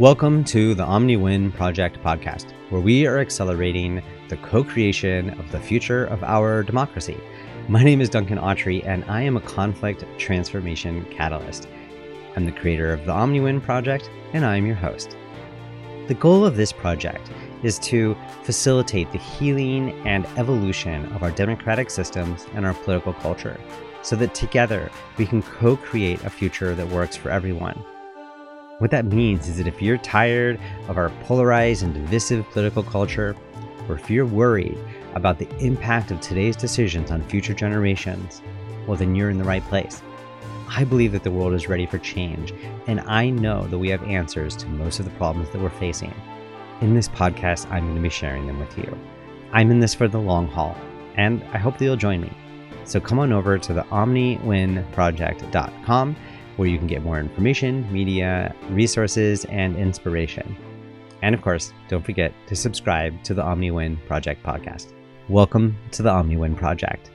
Welcome to the OmniWin Project podcast, where we are accelerating the co creation of the future of our democracy. My name is Duncan Autrey, and I am a conflict transformation catalyst. I'm the creator of the OmniWin Project, and I'm your host. The goal of this project is to facilitate the healing and evolution of our democratic systems and our political culture so that together we can co create a future that works for everyone. What that means is that if you're tired of our polarized and divisive political culture, or if you're worried about the impact of today's decisions on future generations, well, then you're in the right place. I believe that the world is ready for change, and I know that we have answers to most of the problems that we're facing. In this podcast, I'm going to be sharing them with you. I'm in this for the long haul, and I hope that you'll join me. So come on over to the omniwinproject.com where you can get more information, media, resources, and inspiration. And of course, don't forget to subscribe to the OmniWin Project podcast. Welcome to the OmniWin Project.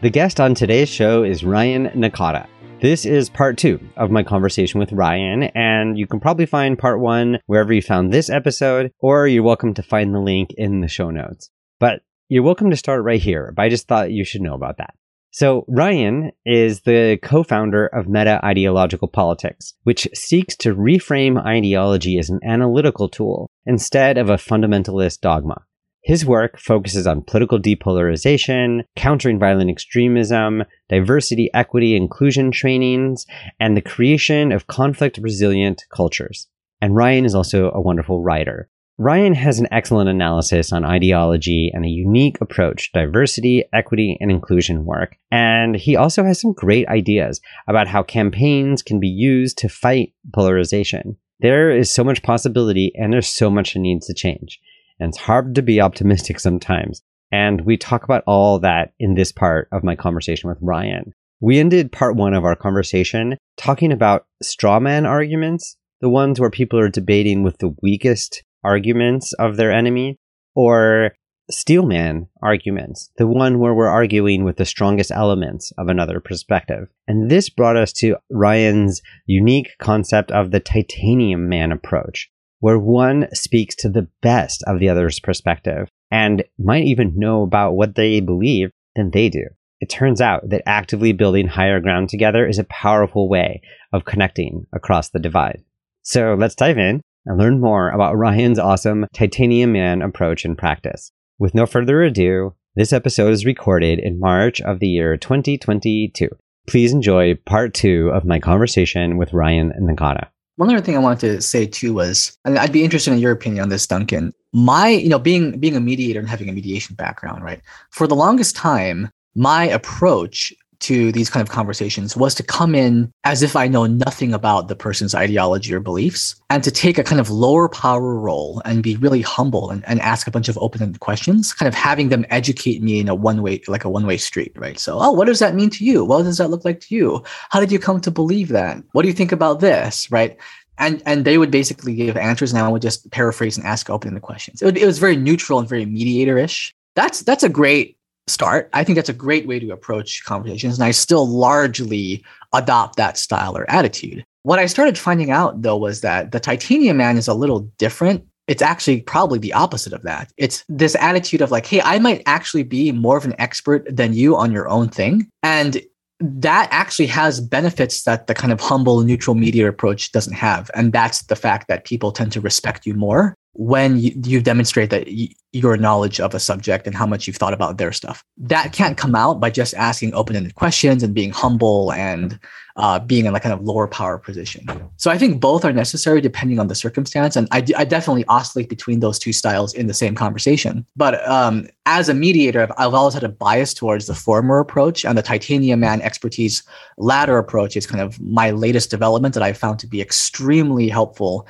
The guest on today's show is Ryan Nakade. This is part two of my conversation with Ryan, and you can probably find part one wherever you found this episode, or you're welcome to find the link in the show notes. But you're welcome to start right here, but I just thought you should know about that. So, Ryan is the co founder of Meta Ideological Politics, which seeks to reframe ideology as an analytical tool instead of a fundamentalist dogma. His work focuses on political depolarization, countering violent extremism, diversity, equity, inclusion trainings, and the creation of conflict resilient cultures. And Ryan is also a wonderful writer. Ryan has an excellent analysis on ideology and a unique approach to diversity, equity, and inclusion work. And he also has some great ideas about how campaigns can be used to fight polarization. There is so much possibility and there's so much that needs to change. And it's hard to be optimistic sometimes. And we talk about all that in this part of my conversation with Ryan. We ended part one of our conversation talking about straw man arguments, the ones where people are debating with the weakest arguments of their enemy, or steelman arguments, the one where we're arguing with the strongest elements of another perspective. And this brought us to Ryan's unique concept of the titanium man approach, where one speaks to the best of the other's perspective and might even know about what they believe than they do. It turns out that actively building higher ground together is a powerful way of connecting across the divide. So let's dive in and learn more about Ryan's awesome Titanium Man approach and practice. With no further ado, this episode is recorded in March of the year 2022. Please enjoy part two of my conversation with Ryan Nakade. One other thing I wanted to say too was, and I'd be interested in your opinion on this, Duncan. My, you know, being being a mediator and having a mediation background, right? For the longest time, my approach to these kind of conversations was to come in as if I know nothing about the person's ideology or beliefs and to take a kind of lower power role and be really humble and, and ask a bunch of open-ended questions, kind of having them educate me in a one-way, like a one-way street, right? So, oh, what does that mean to you? What does that look like to you? How did you come to believe that? What do you think about this, right? and and they would basically give answers and I would just paraphrase and ask open-ended questions. It, would, it was very neutral and very mediator-ish. That's that's a great start. I think that's a great way to approach conversations. And I still largely adopt that style or attitude. What I started finding out though was that the titanium man is a little different. It's actually probably the opposite of that. It's this attitude of like, hey, I might actually be more of an expert than you on your own thing. And that actually has benefits that the kind of humble neutral media approach doesn't have. And that's the fact that people tend to respect you more when you, you demonstrate that y- your knowledge of a subject and how much you've thought about their stuff. That can't come out by just asking open-ended questions and being humble and uh, being in like kind of lower power position. So I think both are necessary depending on the circumstance. And I, definitely oscillate between those two styles in the same conversation. But um, as a mediator, I've, I've always had a bias towards the former approach and the titanium man expertise latter approach is kind of my latest development that I found to be extremely helpful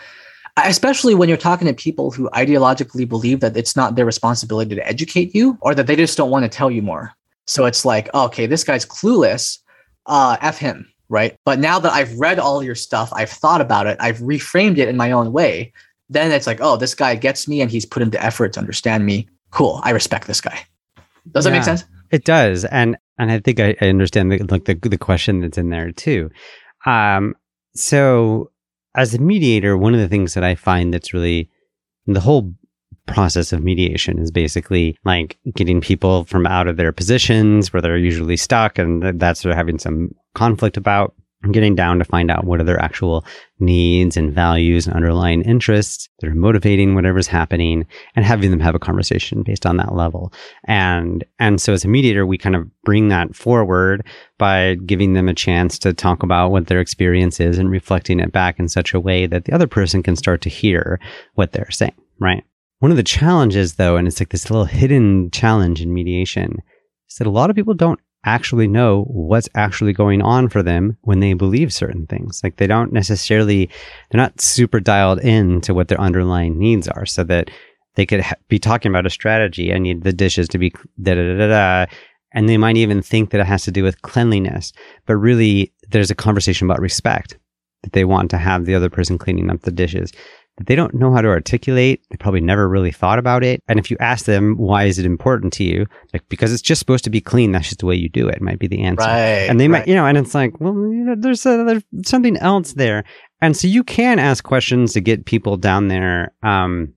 especially when you're talking to people who ideologically believe that it's not their responsibility to educate you or that they just don't want to tell you more. So it's like, okay, this guy's clueless. Uh, F him, right? But now that I've read all your stuff, I've thought about it, I've reframed it in my own way, then it's like, oh, this guy gets me and he's put into effort to understand me. Cool. I respect this guy. Does yeah, that make sense? It does. And and I think I, I understand the like the the question that's in there too. Um so as a mediator, one of the things that I find that's really the whole process of mediation is basically like getting people from out of their positions where they're usually stuck and that's they're having some conflict about getting down to find out what are their actual needs and values and underlying interests that are motivating whatever's happening and having them have a conversation based on that level. And and so as a mediator we kind of bring that forward by giving them a chance to talk about what their experience is and reflecting it back in such a way that the other person can start to hear what they're saying right? One of the challenges though and it's like this little hidden challenge in mediation is that a lot of people don't actually know what's actually going on for them when they believe certain things. Like they don't necessarily, they're not super dialed in to what their underlying needs are so that they could ha- be talking about a strategy. I need the dishes to be da da da da. And they might even think that it has to do with cleanliness, but really there's a conversation about respect that they want to have the other person cleaning up the dishes that they don't know how to articulate. They probably never really thought about it. And if you ask them, why is it important to you? Like, because it's just supposed to be clean. That's just the way you do it, might be the answer. Right. And they right. might, you know, and it's like, well, you know, there's, a, there's something else there. And so you can ask questions to get people down there. Um,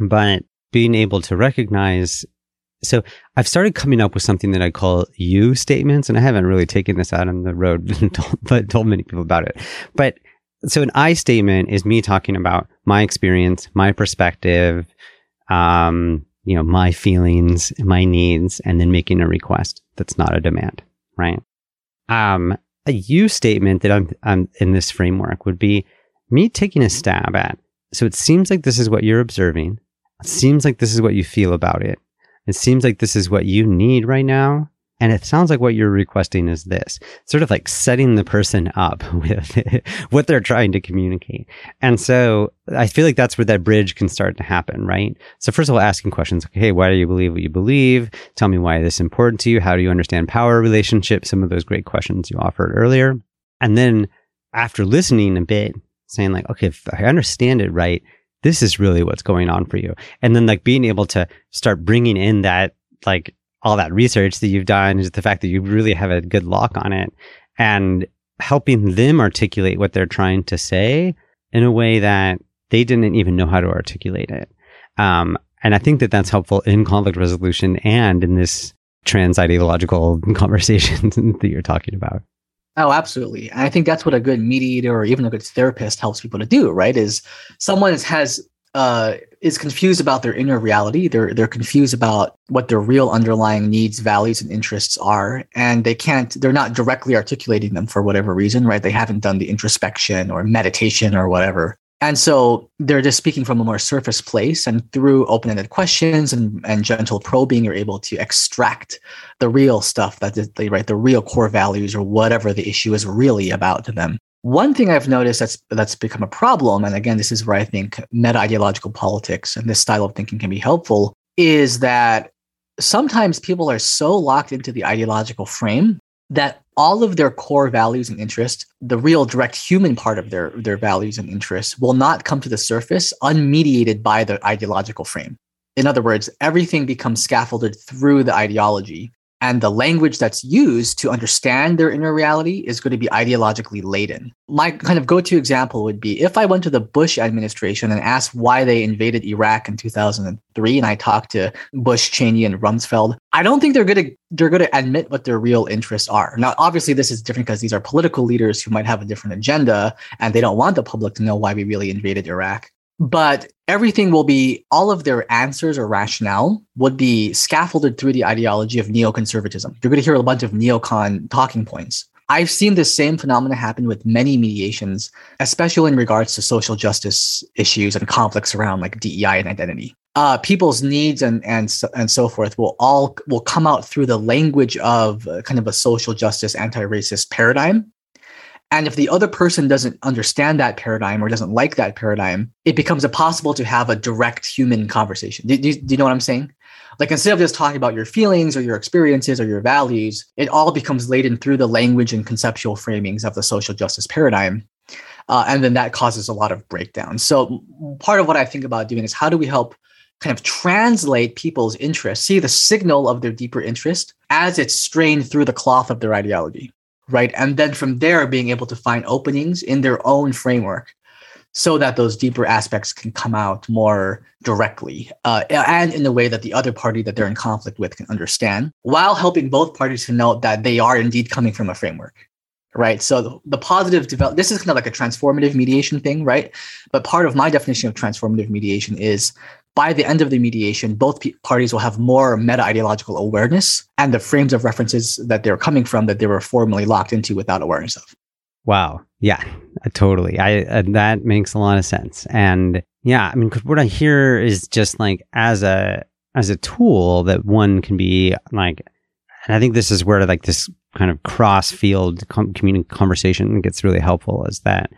but being able to recognize so I've started coming up with something that I call you statements, and I haven't really taken this out on the road, but told many people about it. But so an I statement is me talking about my experience, my perspective, um, you know, my feelings, my needs, and then making a request that's not a demand, right? Um, a you statement that I'm, I'm in this framework would be me taking a stab at. So it seems like this is what you're observing. It seems like this is what you feel about it. It seems like this is what you need right now. And it sounds like what you're requesting is this sort of like setting the person up with what they're trying to communicate. And so I feel like that's where that bridge can start to happen, right? So first of all, asking questions. Okay. Hey, why do you believe what you believe? Tell me why this is important to you. How do you understand power relationships? Some of those great questions you offered earlier. And then after listening a bit, saying like, okay, if I understand it right, this is really what's going on for you. And then like being able to start bringing in that like all that research that you've done, just the fact that you really have a good lock on it and helping them articulate what they're trying to say in a way that they didn't even know how to articulate it. Um, and I think that that's helpful in conflict resolution and in this trans ideological conversation that you're talking about. Oh, absolutely. I think that's what a good mediator or even a good therapist helps people to do, right? Is someone has uh, is confused about their inner reality. They're they're confused about what their real underlying needs, values, and interests are, and they can't. They're not directly articulating them for whatever reason, right? They haven't done the introspection or meditation or whatever, and so they're just speaking from a more surface place. And through open-ended questions and and gentle probing, you're able to extract the real stuff that they right, the real core values or whatever the issue is really about to them. One thing I've noticed that's that's become a problem, and again, this is where I think meta ideological politics and this style of thinking can be helpful, is that sometimes people are so locked into the ideological frame that all of their core values and interests, the real direct human part of their, their values and interests, will not come to the surface unmediated by the ideological frame. In other words, everything becomes scaffolded through the ideology and the language that's used to understand their inner reality is going to be ideologically laden. My kind of go to example would be if I went to the Bush administration and asked why they invaded Iraq in 2003 and I talked to Bush, Cheney and Rumsfeld, I don't think they're going to they're going to admit what their real interests are. Now obviously this is different because these are political leaders who might have a different agenda and they don't want the public to know why we really invaded Iraq but everything will be all of their answers or rationale would be scaffolded through the ideology of neoconservatism. You're going to hear a bunch of neocon talking points. I've seen the same phenomena happen with many mediations, especially in regards to social justice issues and conflicts around like DEI and identity. Uh, people's needs and and and so forth will all will come out through the language of uh, kind of a social justice anti-racist paradigm and if the other person doesn't understand that paradigm or doesn't like that paradigm, it becomes impossible to have a direct human conversation. Do, do, do, you know what I'm saying? Like instead of just talking about your feelings or your experiences or your values, it all becomes laden through the language and conceptual framings of the social justice paradigm. Uh, and then that causes a lot of breakdown. So part of what I think about doing is how do we help kind of translate people's interest, see the signal of their deeper interest as it's strained through the cloth of their ideology right? And then from there, being able to find openings in their own framework so that those deeper aspects can come out more directly uh, and in a way that the other party that they're in conflict with can understand while helping both parties to know that they are indeed coming from a framework right so the, positive develop this is kind of like a transformative mediation thing right but part of my definition of transformative mediation is by the end of the mediation, both parties will have more meta ideological awareness and the frames of references that they're coming from that they were formerly locked into without awareness of. Wow. Yeah, uh, totally. I uh, that makes a lot of sense. And yeah, I mean, cause what I hear is just like as a as a tool that one can be like, and I think this is where like this kind of cross field com- conversation gets really helpful. Is that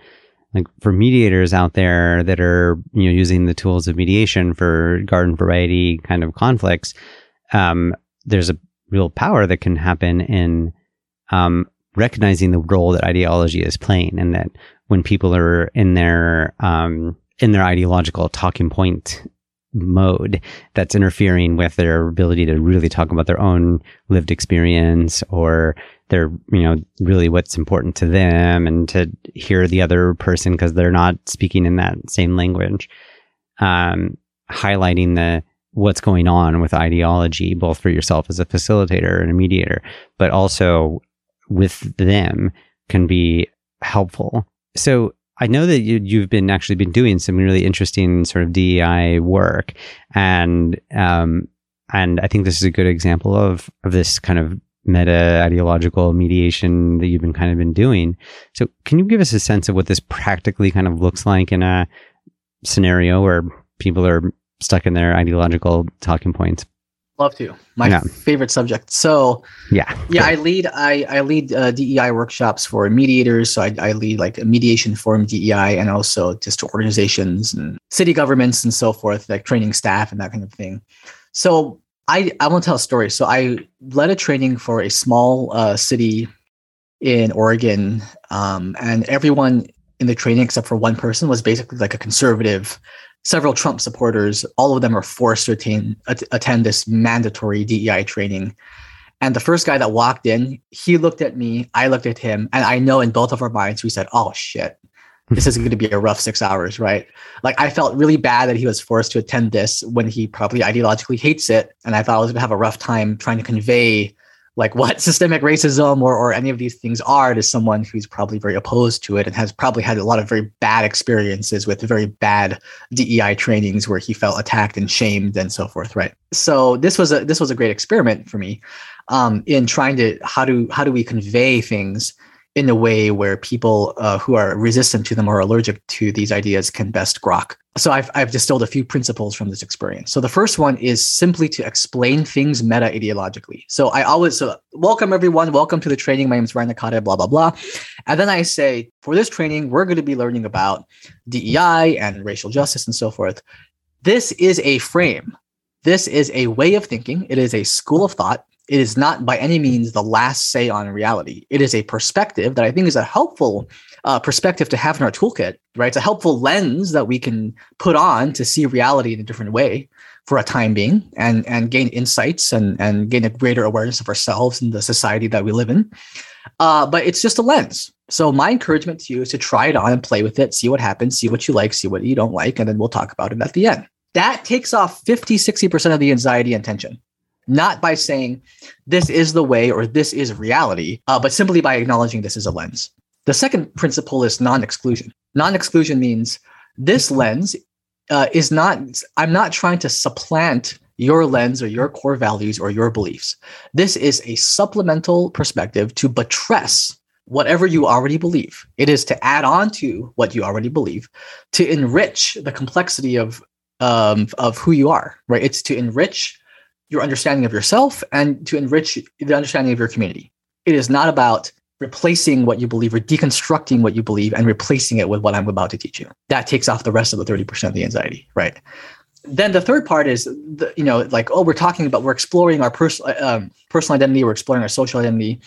like for mediators out there that are you know using the tools of mediation for garden variety kind of conflicts um, there's a real power that can happen in um, recognizing the role that ideology is playing and that when people are in their um, in their ideological talking point mode that's interfering with their ability to really talk about their own lived experience or their you know really what's important to them and to hear the other person because they're not speaking in that same language. Um, highlighting the what's going on with ideology both for yourself as a facilitator and a mediator but also with them can be helpful. So I know that you, you've been actually been doing some really interesting sort of DEI work, and um, and I think this is a good example of of this kind of meta ideological mediation that you've been kind of been doing. So, can you give us a sense of what this practically kind of looks like in a scenario where people are stuck in their ideological talking points? Love to. My yeah. favorite subject. So yeah, yeah. I lead I I lead uh, DEI workshops for mediators. So I, I lead like a mediation forum DEI, and also just to organizations and city governments and so forth, like training staff and that kind of thing. So I I want to tell a story. So I led a training for a small uh, city in Oregon, um, and everyone in the training except for one person was basically like a conservative several Trump supporters, all of them are forced to attain, attend this mandatory DEI training. And the first guy that walked in, he looked at me, I looked at him, and I know in both of our minds, we said, oh shit, this is going to be a rough six hours, right? Like I felt really bad that he was forced to attend this when he probably ideologically hates it. And I thought I was going to have a rough time trying to convey like what systemic racism or, or any of these things are to someone who's probably very opposed to it and has probably had a lot of very bad experiences with very bad DEI trainings where he felt attacked and shamed and so forth, right? So this was a this was a great experiment for me um, in trying to how do how do we convey things in a way where people uh, who are resistant to them or allergic to these ideas can best grok. So I've, I've distilled a few principles from this experience. So the first one is simply to explain things meta ideologically. So I always so welcome everyone, welcome to the training. My name is Ryan Nakade, blah blah blah, and then I say for this training we're going to be learning about DEI and racial justice and so forth. This is a frame. This is a way of thinking. It is a school of thought it is not by any means the last say on reality. It is a perspective that I think is a helpful uh, perspective to have in our toolkit, right? It's a helpful lens that we can put on to see reality in a different way for a time being and, and gain insights and, and gain a greater awareness of ourselves and the society that we live in. Uh, but it's just a lens. So my encouragement to you is to try it on and play with it, see what happens, see what you like, see what you don't like, and then we'll talk about it at the end. That takes off 50, 60% of the anxiety and tension not by saying this is the way or this is reality, uh, but simply by acknowledging this is a lens. The second principle is non exclusion. Non exclusion means this lens uh, is not, I'm not trying to supplant your lens or your core values or your beliefs. This is a supplemental perspective to buttress whatever you already believe. It is to add on to what you already believe, to enrich the complexity of um, of who you are. Right? It's to enrich your understanding of yourself and to enrich the understanding of your community. It is not about replacing what you believe or deconstructing what you believe and replacing it with what I'm about to teach you. That takes off the rest of the 30% of the anxiety, right? Then the third part is, the, you know, like, oh, we're talking about, we're exploring our personal um, personal identity, we're exploring our social identity.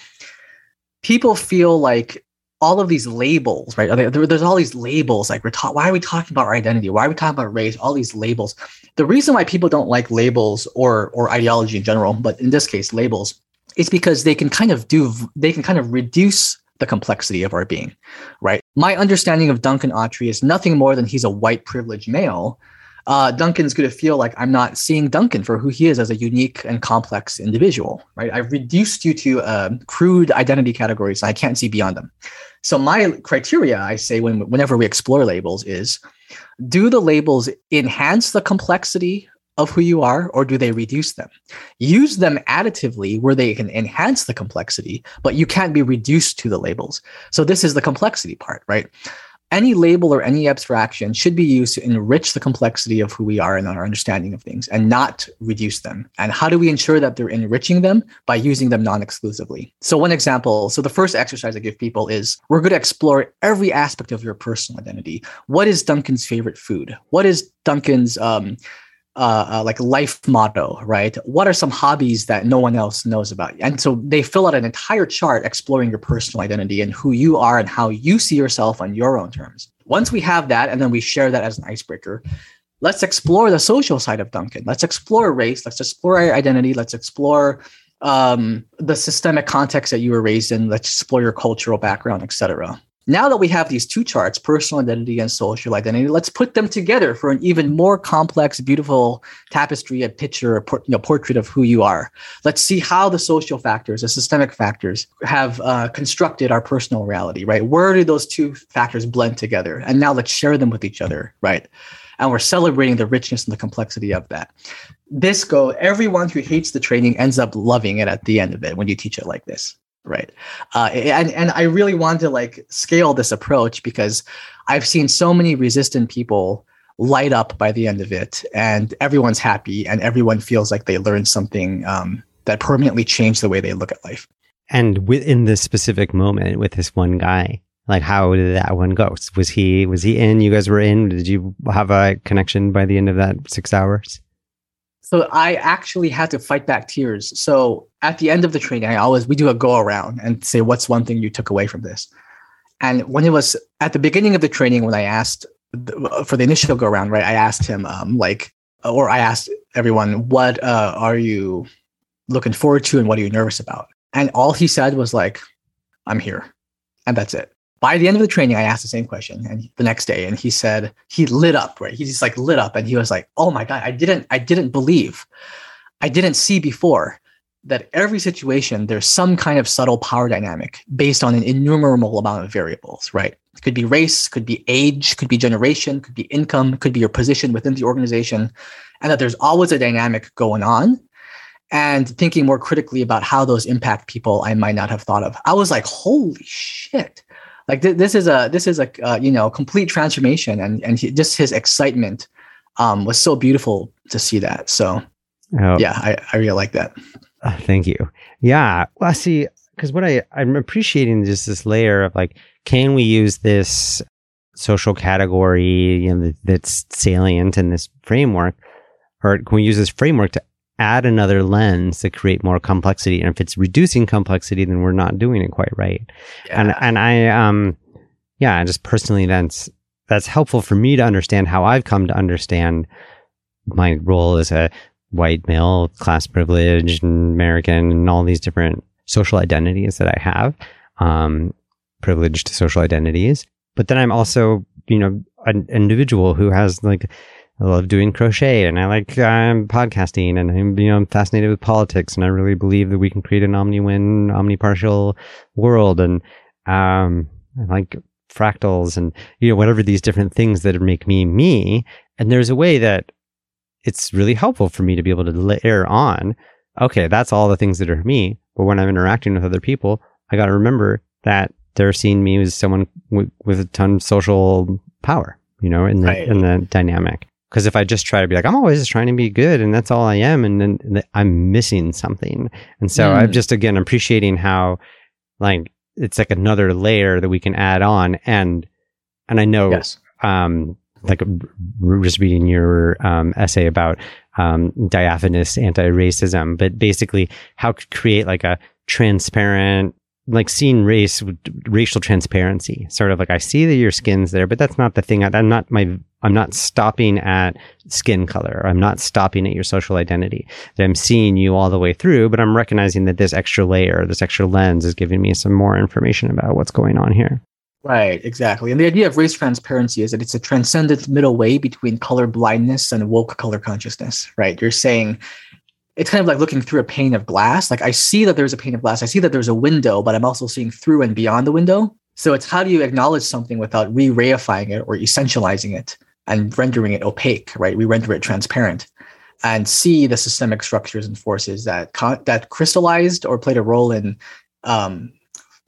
People feel like all of these labels, right? there's all these labels. Like we're taught, why are we talking about our identity? Why are we talking about race? All these labels. The reason why people don't like labels or or ideology in general, but in this case, labels, is because they can kind of do they can kind of reduce the complexity of our being, right? my understanding of Duncan Autrey is nothing more than he's a white privileged male. Uh, Duncan's going to feel like I'm not seeing Duncan for who he is as a unique and complex individual, right? I've reduced you to uh, crude identity categories. I can't see beyond them. So my criteria, I say, when whenever we explore labels, is do the labels enhance the complexity of who you are or do they reduce them? Use them additively where they can enhance the complexity, but you can't be reduced to the labels. So this is the complexity part, right? Any label or any abstraction should be used to enrich the complexity of who we are and our understanding of things and not reduce them. And how do we ensure that they're enriching them? By using them non exclusively. So, one example so, the first exercise I give people is we're going to explore every aspect of your personal identity. What is Duncan's favorite food? What is Duncan's um, uh, uh, like life motto, right? What are some hobbies that no one else knows about? And so they fill out an entire chart exploring your personal identity and who you are and how you see yourself on your own terms. Once we have that, and then we share that as an icebreaker, let's explore the social side of Duncan. Let's explore race. Let's explore our identity. Let's explore um, the systemic context that you were raised in. Let's explore your cultural background, etc. Now that we have these two charts, personal identity and social identity, let's put them together for an even more complex, beautiful tapestry, a picture, a por- you know, portrait of who you are. Let's see how the social factors, the systemic factors, have uh, constructed our personal reality, right? Where do those two factors blend together? And now let's share them with each other, right? And we're celebrating the richness and the complexity of that. This everyone who hates the training ends up loving it at the end of it when you teach it like this right. Uh, and and i really want to like scale this approach because i've seen so many resistant people light up by the end of it and everyone's happy and everyone feels like they learned something um, that permanently changed the way they look at life. And within this specific moment with this one guy like how did that one go? Was he was he in? You guys were in. Did you have a connection by the end of that six hours so I actually had to fight back tears. So at the end of the training, I always we do a go around and say, "What's one thing you took away from this?" And when it was at the beginning of the training, when I asked for the initial go around, right, I asked him um, like, or I asked everyone, "What uh, are you looking forward to, and what are you nervous about?" And all he said was like, "I'm here," and that's it by the end of the training, I asked the same question and the next day, and he said he lit up, right? He just like lit up and he was like, Oh my God, I didn't, I didn't believe, I didn't see before that every situation there's some kind of subtle power dynamic based on an innumerable amount of variables, right? It could be race, could be age, could be generation, could be income, could be your position within the organization, and that there's always a dynamic going on. And thinking more critically about how those impact people I might not have thought of. I was like, holy shit like th- this is a this is a uh, you know complete transformation and and he, just his excitement um, was so beautiful to see that. So oh. yeah I, I really like that. Uh, thank you. Yeah well I see because what i i'm appreciating just this layer of like can we use this social category you know that's salient in this framework? Or can we use this framework to add another lens to create more complexity. And if it's reducing complexity, then we're not doing it quite right. Yeah. And and I um yeah, just personally that's that's helpful for me to understand how I've come to understand my role as a white male, class privileged, American, and all these different social identities that I have, um, privileged social identities. But then I'm also, you know, an individual who has like I love doing crochet and I like um, podcasting and I'm, you know, I'm fascinated with politics and I really believe that we can create an omni-win, omnipartial world and, um, I like fractals and, you know, whatever these different things that make me me. And there's a way that it's really helpful for me to be able to layer on, okay, that's all the things that are me. But when I'm interacting with other people, I got to remember that they're seeing me as someone w- with a ton of social power, you know, in the, right. in the dynamic. Because if I just try to be like, I'm always just trying to be good and that's all I am, and then I'm missing something. And so mm. I'm just, again, appreciating how, like, it's like another layer that we can add on. And, and I know, yes. um, like just reading your um, essay about um, diaphanous anti-racism, but basically how to create like a transparent like seeing race racial transparency sort of like i see that your skin's there but that's not the thing I, i'm not my i'm not stopping at skin color i'm not stopping at your social identity that i'm seeing you all the way through but i'm recognizing that this extra layer this extra lens is giving me some more information about what's going on here Right, exactly. And the idea of race transparency is that it's a transcendent middle way between color blindness and woke color consciousness, right? You're saying it's kind of like looking through a pane of glass. Like I see that there's a pane of glass, I see that there's a window, but I'm also seeing through and beyond the window. So it's how do you acknowledge something without re-reifying it or essentializing it and rendering it opaque, right? We render it transparent and see the systemic structures and forces that con- that crystallized or played a role in um,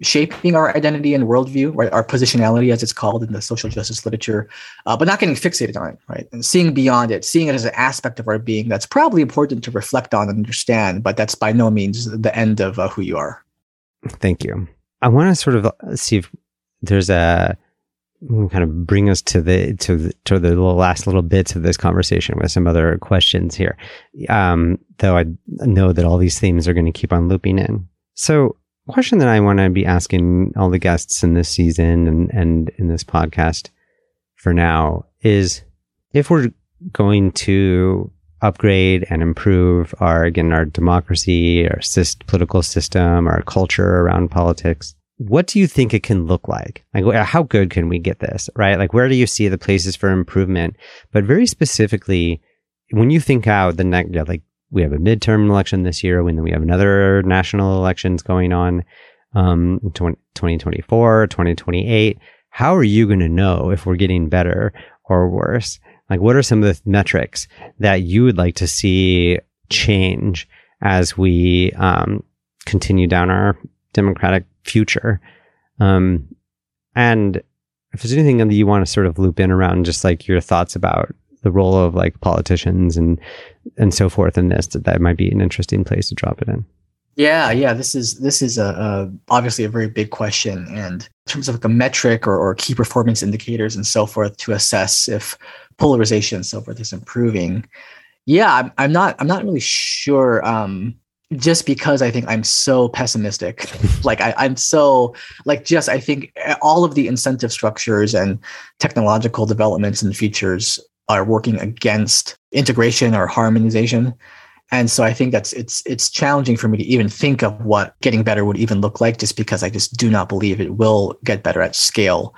shaping our identity and worldview, right? Our positionality, as it's called in the social justice literature, uh, but not getting fixated on it, right? And seeing beyond it, seeing it as an aspect of our being that's probably important to reflect on and understand, but that's by no means the end of uh, who you are. Thank you. I want to sort of see if there's a kind of bring us to the to the, to the last little bits of this conversation with some other questions here. Um, though I know that all these themes are going to keep on looping in. So, question that I want to be asking all the guests in this season and and in this podcast for now is if we're going to upgrade and improve our again our democracy, our political system, our culture around politics what do you think it can look like? Like, how good can we get this, right? Like, where do you see the places for improvement? But very specifically, when you think out the next, yeah, like, we have a midterm election this year, and then we have another national elections going on, um, 20, 2024, 2028. How are you going to know if we're getting better or worse? Like, what are some of the metrics that you would like to see change as we um, continue down our democratic future. Um, and if there's anything that you want to sort of loop in around just like your thoughts about the role of like politicians and and so forth in this, that, that might be an interesting place to drop it in. Yeah, yeah. This is this is a, a, obviously a very big question, and in terms of like a metric or, or key performance indicators and so forth to assess if polarization and so forth is improving. Yeah, I'm, I'm not I'm not really sure. Um, just because I think I'm so pessimistic. like I, I'm so like just I think all of the incentive structures and technological developments and features are working against integration or harmonization. And so I think that's it's it's challenging for me to even think of what getting better would even look like, just because I just do not believe it will get better at scale,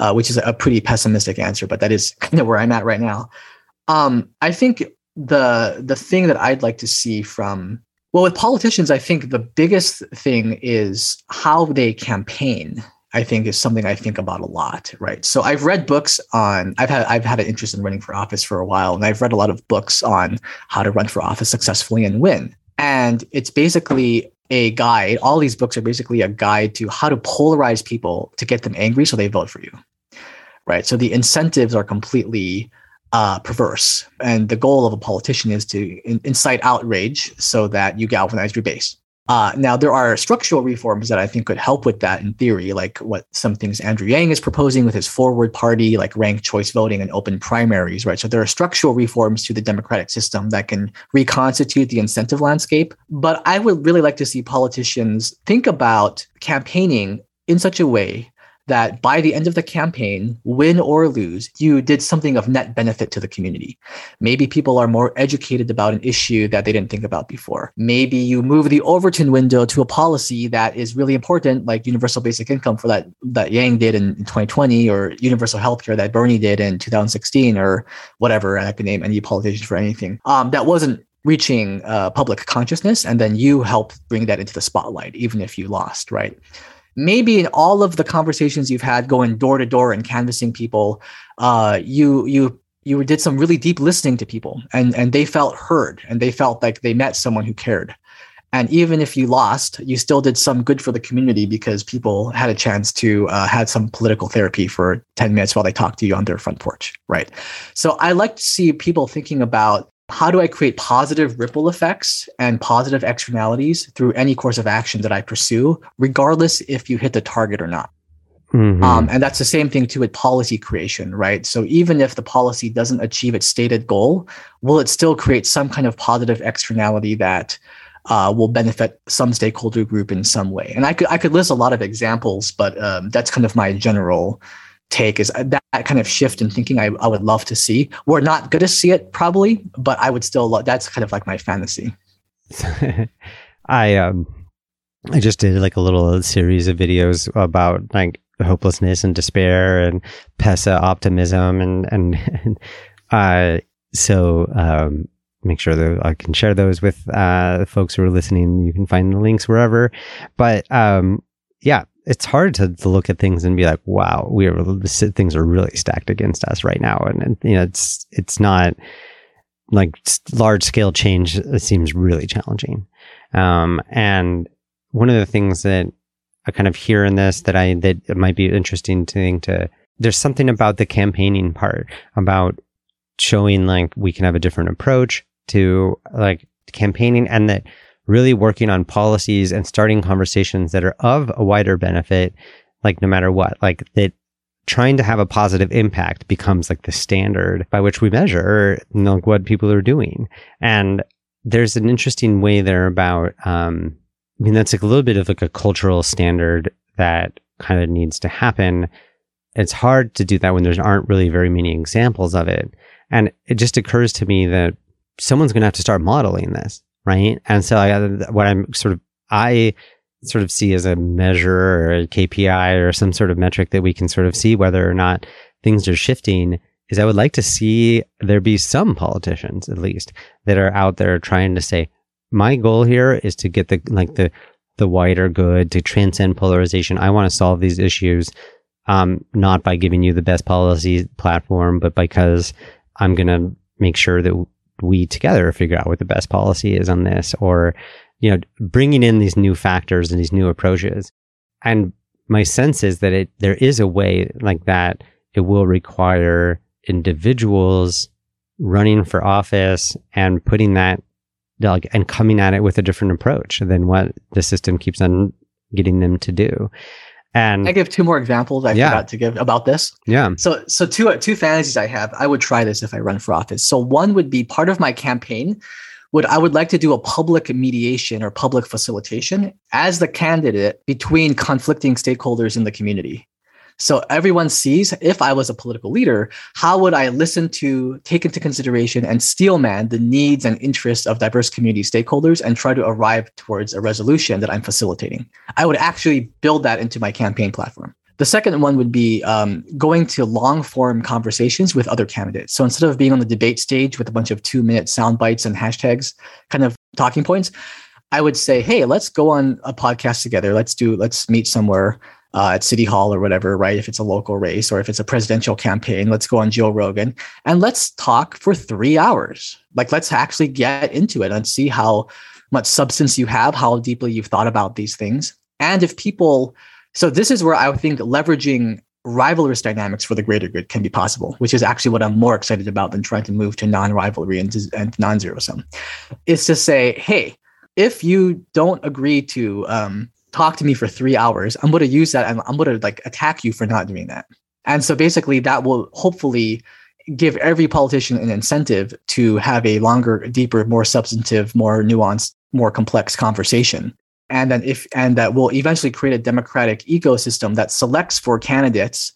uh, which is a pretty pessimistic answer, but that is kind of where I'm at right now. Um, I think the the thing that I'd like to see from well, with politicians, I think the biggest thing is how they campaign. I think is something I think about a lot, right? So I've read books on I've had I've had an interest in running for office for a while, and I've read a lot of books on how to run for office successfully and win. And it's basically a guide. All these books are basically a guide to how to polarize people to get them angry so they vote for you. Right. So the incentives are completely uh, perverse. And the goal of a politician is to in- incite outrage so that you galvanize your base. Uh, now, there are structural reforms that I think could help with that in theory, like what some things Andrew Yang is proposing with his forward party, like ranked choice voting and open primaries, right? So there are structural reforms to the democratic system that can reconstitute the incentive landscape. But I would really like to see politicians think about campaigning in such a way that by the end of the campaign, win or lose, you did something of net benefit to the community. Maybe people are more educated about an issue that they didn't think about before. Maybe you move the Overton window to a policy that is really important, like universal basic income for that that Yang did in 2020, or universal healthcare that Bernie did in 2016, or whatever. I can name any politician for anything. Um, that wasn't reaching uh, public consciousness, and then you helped bring that into the spotlight, even if you lost, right? Maybe in all of the conversations you've had going door to door and canvassing people, uh, you you you did some really deep listening to people, and and they felt heard, and they felt like they met someone who cared. And even if you lost, you still did some good for the community because people had a chance to uh, had some political therapy for 10 minutes while they talked to you on their front porch, right? So I like to see people thinking about how do I create positive ripple effects and positive externalities through any course of action that I pursue, regardless if you hit the target or not? Mm-hmm. Um, and that's the same thing too with policy creation, right? So even if the policy doesn't achieve its stated goal, will it still create some kind of positive externality that uh, will benefit some stakeholder group in some way? And I could I could list a lot of examples, but um, that's kind of my general take is that, kind of shift in thinking I, I would love to see. We're not going to see it probably, but I would still love that's kind of like my fantasy. I um I just did like a little series of videos about like hopelessness and despair and PESA optimism and and, and uh, so um, make sure that I can share those with uh, folks who are listening. You can find the links wherever. But um, yeah, it's hard to, to look at things and be like, wow, we are things are really stacked against us right now, and, and you know it's it's not like large scale change seems really challenging. Um, and one of the things that I kind of hear in this that I that might be interesting to think to there's something about the campaigning part about showing like we can have a different approach to like campaigning and that really working on policies and starting conversations that are of a wider benefit like no matter what like that trying to have a positive impact becomes like the standard by which we measure you know, what people are doing and there's an interesting way there about um I mean, that's like a little bit of like a cultural standard that kind of needs to happen. It's hard to do that when there aren't really very many examples of it. And it just occurs to me that someone's going to have to start modeling this, right? And so I, what I'm sort of, I sort of see as a measure or a KPI or some sort of metric that we can sort of see whether or not things are shifting is I would like to see there be some politicians at least that are out there trying to say, my goal here is to get the like the the wider good to transcend polarization. I want to solve these issues, um, not by giving you the best policy platform, but because I'm going to make sure that we together figure out what the best policy is on this, or you know, bringing in these new factors and these new approaches. And my sense is that it there is a way like that. It will require individuals running for office and putting that like and coming at it with a different approach than what the system keeps on getting them to do. And I give two more examples I yeah. forgot to give about this. Yeah. So so two two fantasies I have. I would try this if I run for office. So one would be part of my campaign would I would like to do a public mediation or public facilitation as the candidate between conflicting stakeholders in the community. So everyone sees if I was a political leader, how would I listen to, take into consideration, and steelman the needs and interests of diverse community stakeholders and try to arrive towards a resolution that I'm facilitating? I would actually build that into my campaign platform. The second one would be um, going to long form conversations with other candidates. So instead of being on the debate stage with a bunch of two minute sound bites and hashtags, kind of talking points, I would say, hey, let's go on a podcast together. Let's do, let's meet somewhere uh, at City Hall or whatever, right? If it's a local race or if it's a presidential campaign, let's go on Joe Rogan and let's talk for three hours. Like, let's actually get into it and see how much substance you have, how deeply you've thought about these things. And if people, so this is where I think leveraging rivalrous dynamics for the greater good can be possible, which is actually what I'm more excited about than trying to move to non rivalry and, and non zero sum. Is to say, hey, if you don't agree to um, talk to me for three hours, I'm going to use that and I'm going to like attack you for not doing that. And so basically, that will hopefully give every politician an incentive to have a longer, deeper, more substantive, more nuanced, more complex conversation. And then if and that will eventually create a democratic ecosystem that selects for candidates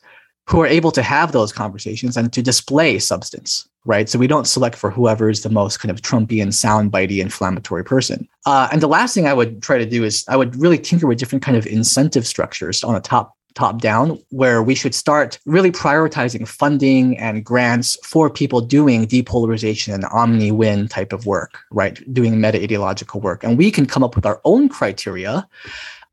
who are able to have those conversations and to display substance, right? So we don't select for whoever is the most kind of Trumpian, soundbitey, inflammatory person. Uh, and the last thing I would try to do is I would really tinker with different kind of incentive structures on a top top down where we should start really prioritizing funding and grants for people doing depolarization and omni win type of work right doing meta ideological work and we can come up with our own criteria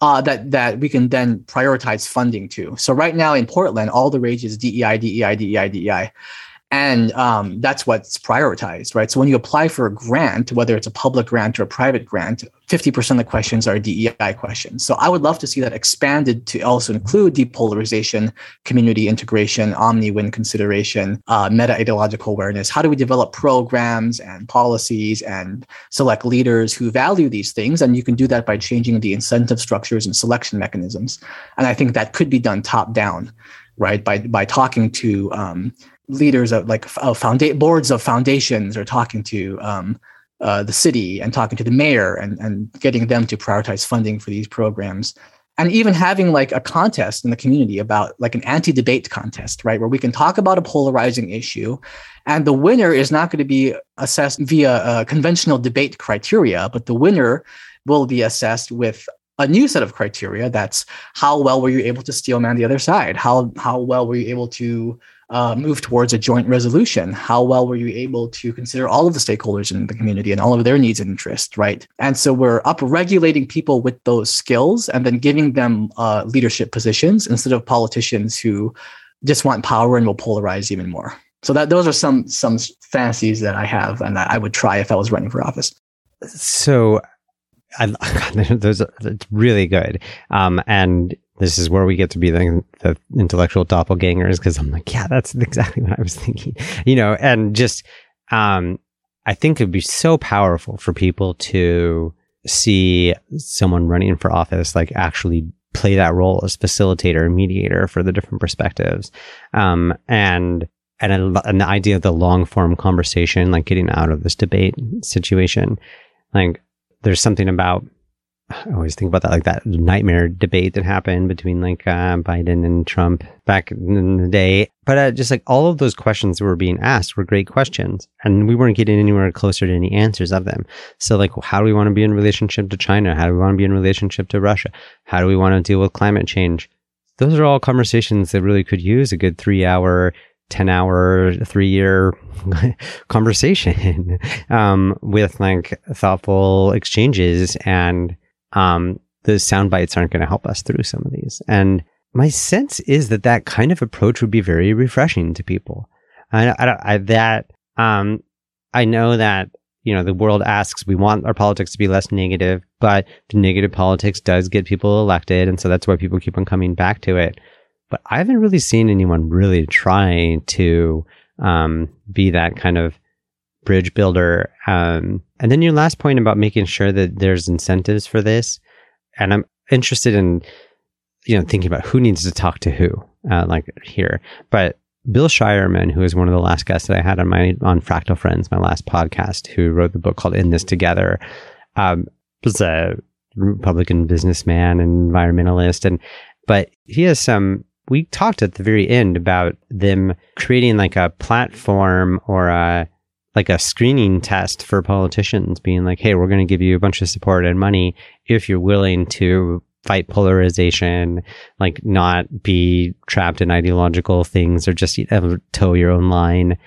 uh, that that we can then prioritize funding to. So right now in Portland, all the rage is DEI, DEI, DEI, DEI and um, that's what's prioritized right? So when you apply for a grant whether it's a public grant or a private grant 50% of the questions are dei questions. So i would love to see that expanded to also include depolarization community integration omni-win consideration uh, meta ideological awareness. How do we develop programs and policies and select leaders who value these things? And you can do that by changing the incentive structures and selection mechanisms. And i think that could be done top down right? By by talking to um, leaders of like of founda- boards of foundations are talking to um, uh, the city and talking to the mayor and, and getting them to prioritize funding for these programs and even having like a contest in the community about like an anti-debate contest right where we can talk about a polarizing issue and the winner is not going to be assessed via a conventional debate criteria but the winner will be assessed with a new set of criteria. That's how well were you able to steel man the other side? How how well were you able to uh, move towards a joint resolution? How well were you able to consider all of the stakeholders in the community and all of their needs and interests, right? And so we're upregulating people with those skills and then giving them uh, leadership positions instead of politicians who just want power and will polarize even more. So that those are some some fantasies that I have and that I would try if I was running for office. So, I, those are it's really good. Um, and this is where we get to be the, the intellectual doppelgangers because I'm like, yeah, that's exactly what I was thinking, you know, and just, um, I think it'd be so powerful for people to see someone running for office like actually play that role as facilitator and mediator for the different perspectives. Um, and, and, and the idea of the long form conversation, like getting out of this debate situation, like there's something about I always think about that, like that nightmare debate that happened between like uh, Biden and Trump back in the day. But uh, just like all of those questions that were being asked were great questions, and we weren't getting anywhere closer to any answers of them. So, like, how do we want to be in relationship to China? How do we want to be in relationship to Russia? How do we want to deal with climate change? Those are all conversations that really could use a good three hour 10 hour, three year conversation um, with like thoughtful exchanges and um, the sound bites aren't going to help us through some of these. And my sense is that that kind of approach would be very refreshing to people. I, I, I that um, I know that you know the world asks we want our politics to be less negative, but the negative politics does get people elected, and so that's why people keep on coming back to it. But I haven't really seen anyone really trying to um, be that kind of bridge builder. Um, and then your last point about making sure that there's incentives for this, and I'm interested in you know thinking about who needs to talk to who, uh, like here. But Bill Shireman, who is one of the last guests that I had on my on Fractal Friends, my last podcast, who wrote the book called "In This Together," um, was a Republican businessman and environmentalist, and but he has some. We talked at the very end about them creating like a platform or a like a screening test for politicians being like, hey, we're going to give you a bunch of support and money if you're willing to fight polarization, like not be trapped in ideological things or just you know, toe your own line.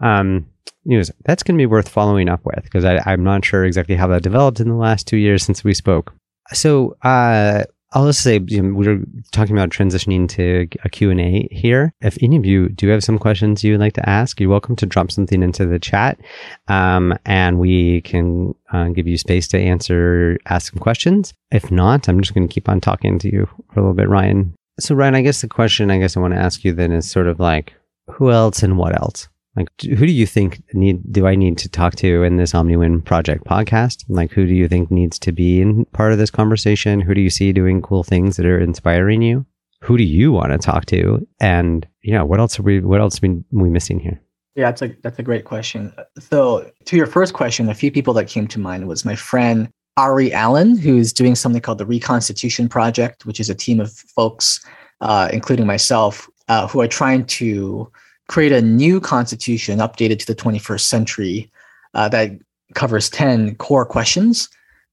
Um, news that's going to be worth following up with because I'm not sure exactly how that developed in the last two years since we spoke. So, uh, I'll just say you know, we're talking about transitioning to a Q&A here. If any of you do have some questions you would like to ask, you're welcome to drop something into the chat um, and we can uh, give you space to answer, ask some questions. If not, I'm just going to keep on talking to you for a little bit, Ryan. So, Ryan, I guess the question I guess I want to ask you then is sort of like, who else and what else? Like, who do you think need do I need to talk to in this OmniWin project podcast? Like, who do you think needs to be in part of this conversation? Who do you see doing cool things that are inspiring you? Who do you want to talk to? And yeah, what else are we? What else are we missing here? Yeah, that's a that's a great question. So, to your first question, a few people that came to mind was my friend Ari Allen, who's doing something called the Reconstitution Project, which is a team of folks, uh, including myself, uh, who are trying to create a new constitution updated to the 21st century uh, that covers 10 core questions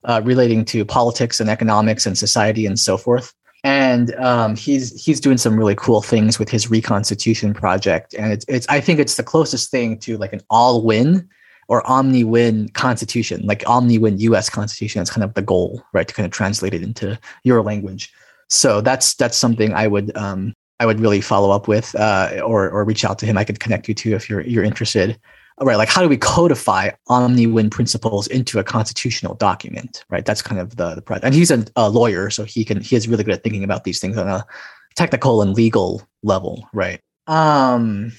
uh, relating to politics and economics and society and so forth. And um, he's he's doing some really cool things with his reconstitution project, and it's it's I think it's the closest thing to like an all-win or omni-win constitution, like omni-win U.S. constitution. That's kind of the goal, right? To kind of translate it into your language. So that's that's something I would um, I would really follow up with uh, or or reach out to him. I could connect you to if you're you're interested. Right, like how do we codify omni-win principles into a constitutional document? Right, that's kind of the the project. And he's a, a lawyer, so he can he is really good at thinking about these things on a technical and legal level. Right. Um,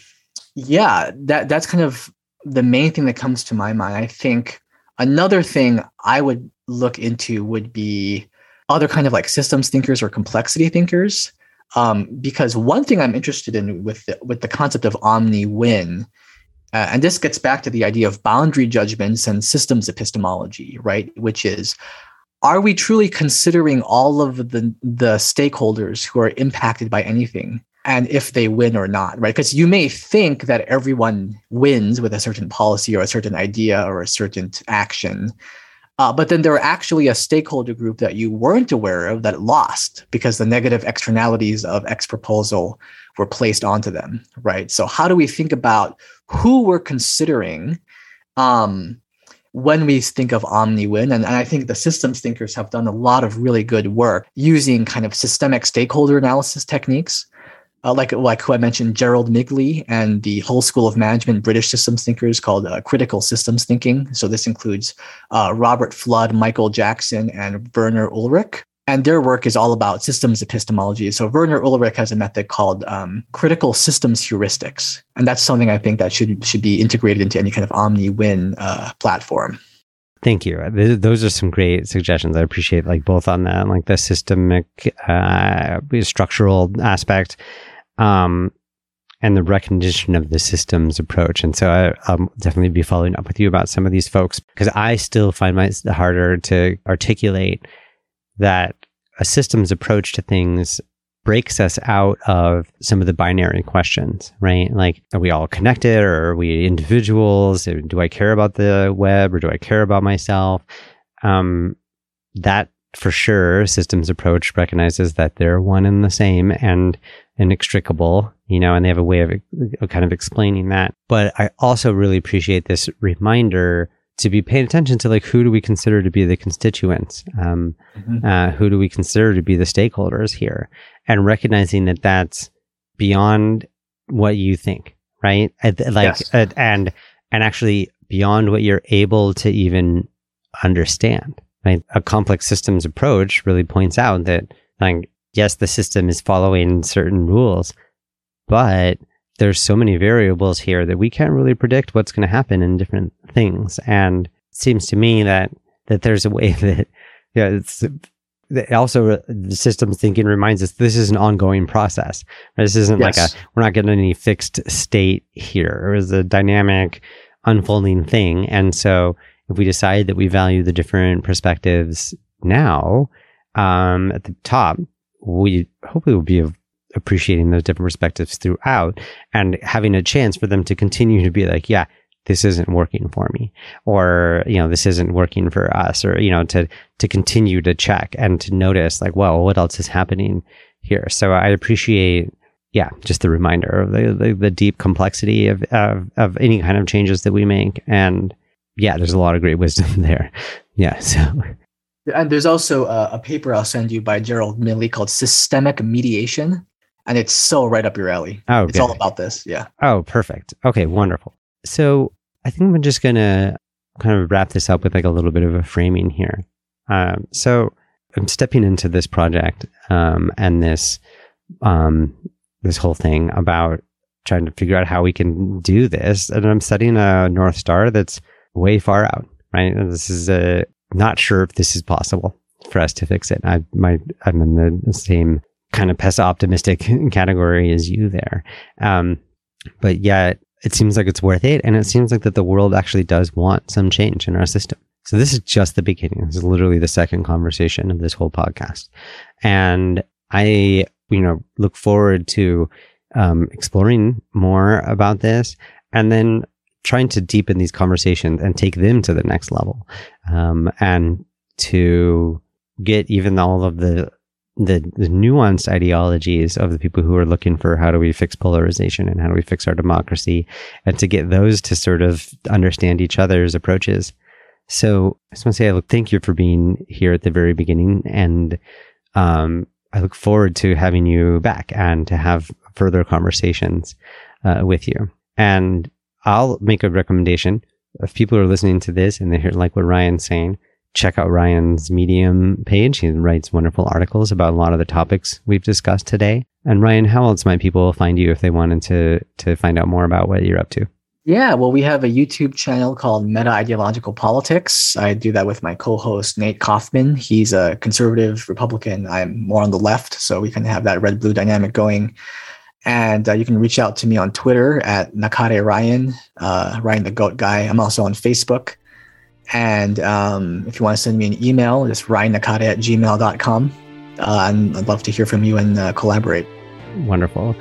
yeah, that that's kind of the main thing that comes to my mind. I think another thing I would look into would be other kind of like systems thinkers or complexity thinkers um, because one thing I'm interested in with the, with the concept of omni-win, uh, and this gets back to the idea of boundary judgments and systems epistemology, right? Which is, are we truly considering all of the the stakeholders who are impacted by anything, and if they win or not, right? Because you may think that everyone wins with a certain policy or a certain idea or a certain action, Uh, but then there were actually a stakeholder group that you weren't aware of that lost because the negative externalities of X proposal were placed onto them, right? So how do we think about who we're considering um, when we think of OmniWin? And, and I think the systems thinkers have done a lot of really good work using kind of systemic stakeholder analysis techniques uh, like like who I mentioned, Gerald Midgley and the whole school of management British systems thinkers called uh, critical systems thinking. So this includes uh, Robert Flood, Michael Jackson, and Werner Ulrich. And their work is all about systems epistemology. So Werner Ulrich has a method called um, critical systems heuristics, and that's something I think that should should be integrated into any kind of OmniWin uh, platform. Thank you. Those are some great suggestions. I appreciate like both on that, like the systemic, uh, structural aspect, um, and the recognition of the systems approach. And so I, will definitely be following up with you about some of these folks because I still find my harder to articulate that a systems approach to things breaks us out of some of the binary questions, right? Like, are we all connected or are we individuals? Do I care about the web or do I care about myself? Um, that for sure, systems approach recognizes that they're one and the same and inextricable, you know, and they have a way of, of kind of explaining that. But I also really appreciate this reminder to be paying attention to like who do we consider to be the constituents um, mm-hmm. uh, who do we consider to be the stakeholders here and recognizing that that's beyond what you think right like yes. uh, and and actually beyond what you're able to even understand right? A complex systems approach really points out that, like, yes, the system is following certain rules, but there's so many variables here that we can't really predict what's going to happen in different things. And it seems to me that that there's a way that yeah, it's also the systems thinking reminds us this is an ongoing process. This isn't yes. like a we're not getting any fixed state here. It was a dynamic unfolding thing, and so if we decide that we value the different perspectives now um, at the top, we hopefully will be appreciating those different perspectives throughout and having a chance for them to continue to be like, yeah, this isn't working for me or you know this isn't working for us or you know to to continue to check and to notice like well what else is happening here so i appreciate yeah just the reminder of the, the, the deep complexity of, of of any kind of changes that we make and yeah, there's a lot of great wisdom there. Yeah. So. And there's also a, a paper I'll send you by Gerald Midgley called Systemic Mediation. And it's so right up your alley. Oh, it's all about this. Yeah. Oh, perfect. Okay, wonderful. So I think I'm just going to kind of wrap this up with like a little bit of a framing here. Um, so I'm stepping into this project um, and this um, this whole thing about trying to figure out how we can do this. And I'm setting a North Star that's way far out, right? This is a, not sure if this is possible for us to fix it. I my I'm in the same kind of pest optimistic category as you there. Um, but yet it seems like it's worth it. And it seems like that the world actually does want some change in our system. So this is just the beginning. This is literally the second conversation of this whole podcast. And I, you know, look forward to um, exploring more about this and then trying to deepen these conversations and take them to the next level um, and to get even all of the, the, the nuanced ideologies of the people who are looking for how do we fix polarization and how do we fix our democracy and to get those to sort of understand each other's approaches. So i just want to say i look thank you for being here at the very beginning and um, i look forward to having you back and to have further conversations uh, with you. And I'll make a recommendation. If people are listening to this and they hear like what Ryan's saying, check out Ryan's Medium page. He writes wonderful articles about a lot of the topics we've discussed today. And Ryan, how else might people find you if they wanted to to find out more about what you're up to? Yeah, well, we have a YouTube channel called Meta Ideological Politics. I do that with my co-host Nate Kaufman. He's a conservative Republican. I'm more on the left, so we kind of have that red-blue dynamic going. And uh, you can reach out to me on Twitter at Nakade Ryan, uh, Ryan the Goat Guy. I'm also on Facebook. And um, if you want to send me an email, it's ryannakade at gmail.com. Uh, and I'd love to hear from you and uh, collaborate. Wonderful.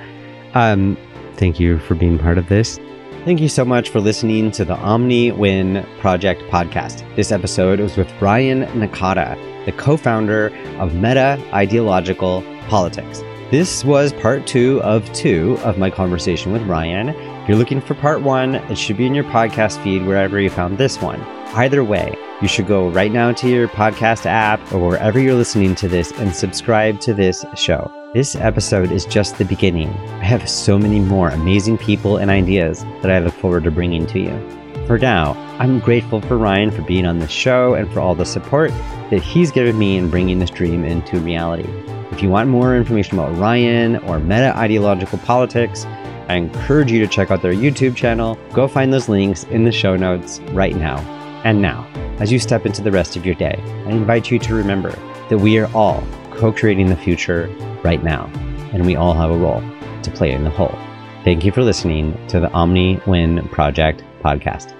Um, thank you for being part of this. Thank you so much for listening to the Omni Win Project podcast. This episode was with Ryan Nakade, the co founder of Meta Ideological Politics. This was part two of two of my conversation with Ryan. If you're looking for part one, it should be in your podcast feed wherever you found this one. Either way, you should go right now to your podcast app or wherever you're listening to this and subscribe to this show. This episode is just the beginning. I have so many more amazing people and ideas that I look forward to bringing to you. For now, I'm grateful for Ryan for being on the show and for all the support that he's given me in bringing this dream into reality. If you want more information about Ryan or meta ideological politics, I encourage you to check out their YouTube channel. Go find those links in the show notes right now. And now, as you step into the rest of your day, I invite you to remember that we are all co creating the future right now, and we all have a role to play in the whole. Thank you for listening to the Omni Win Project podcast.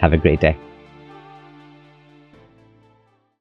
Have a great day.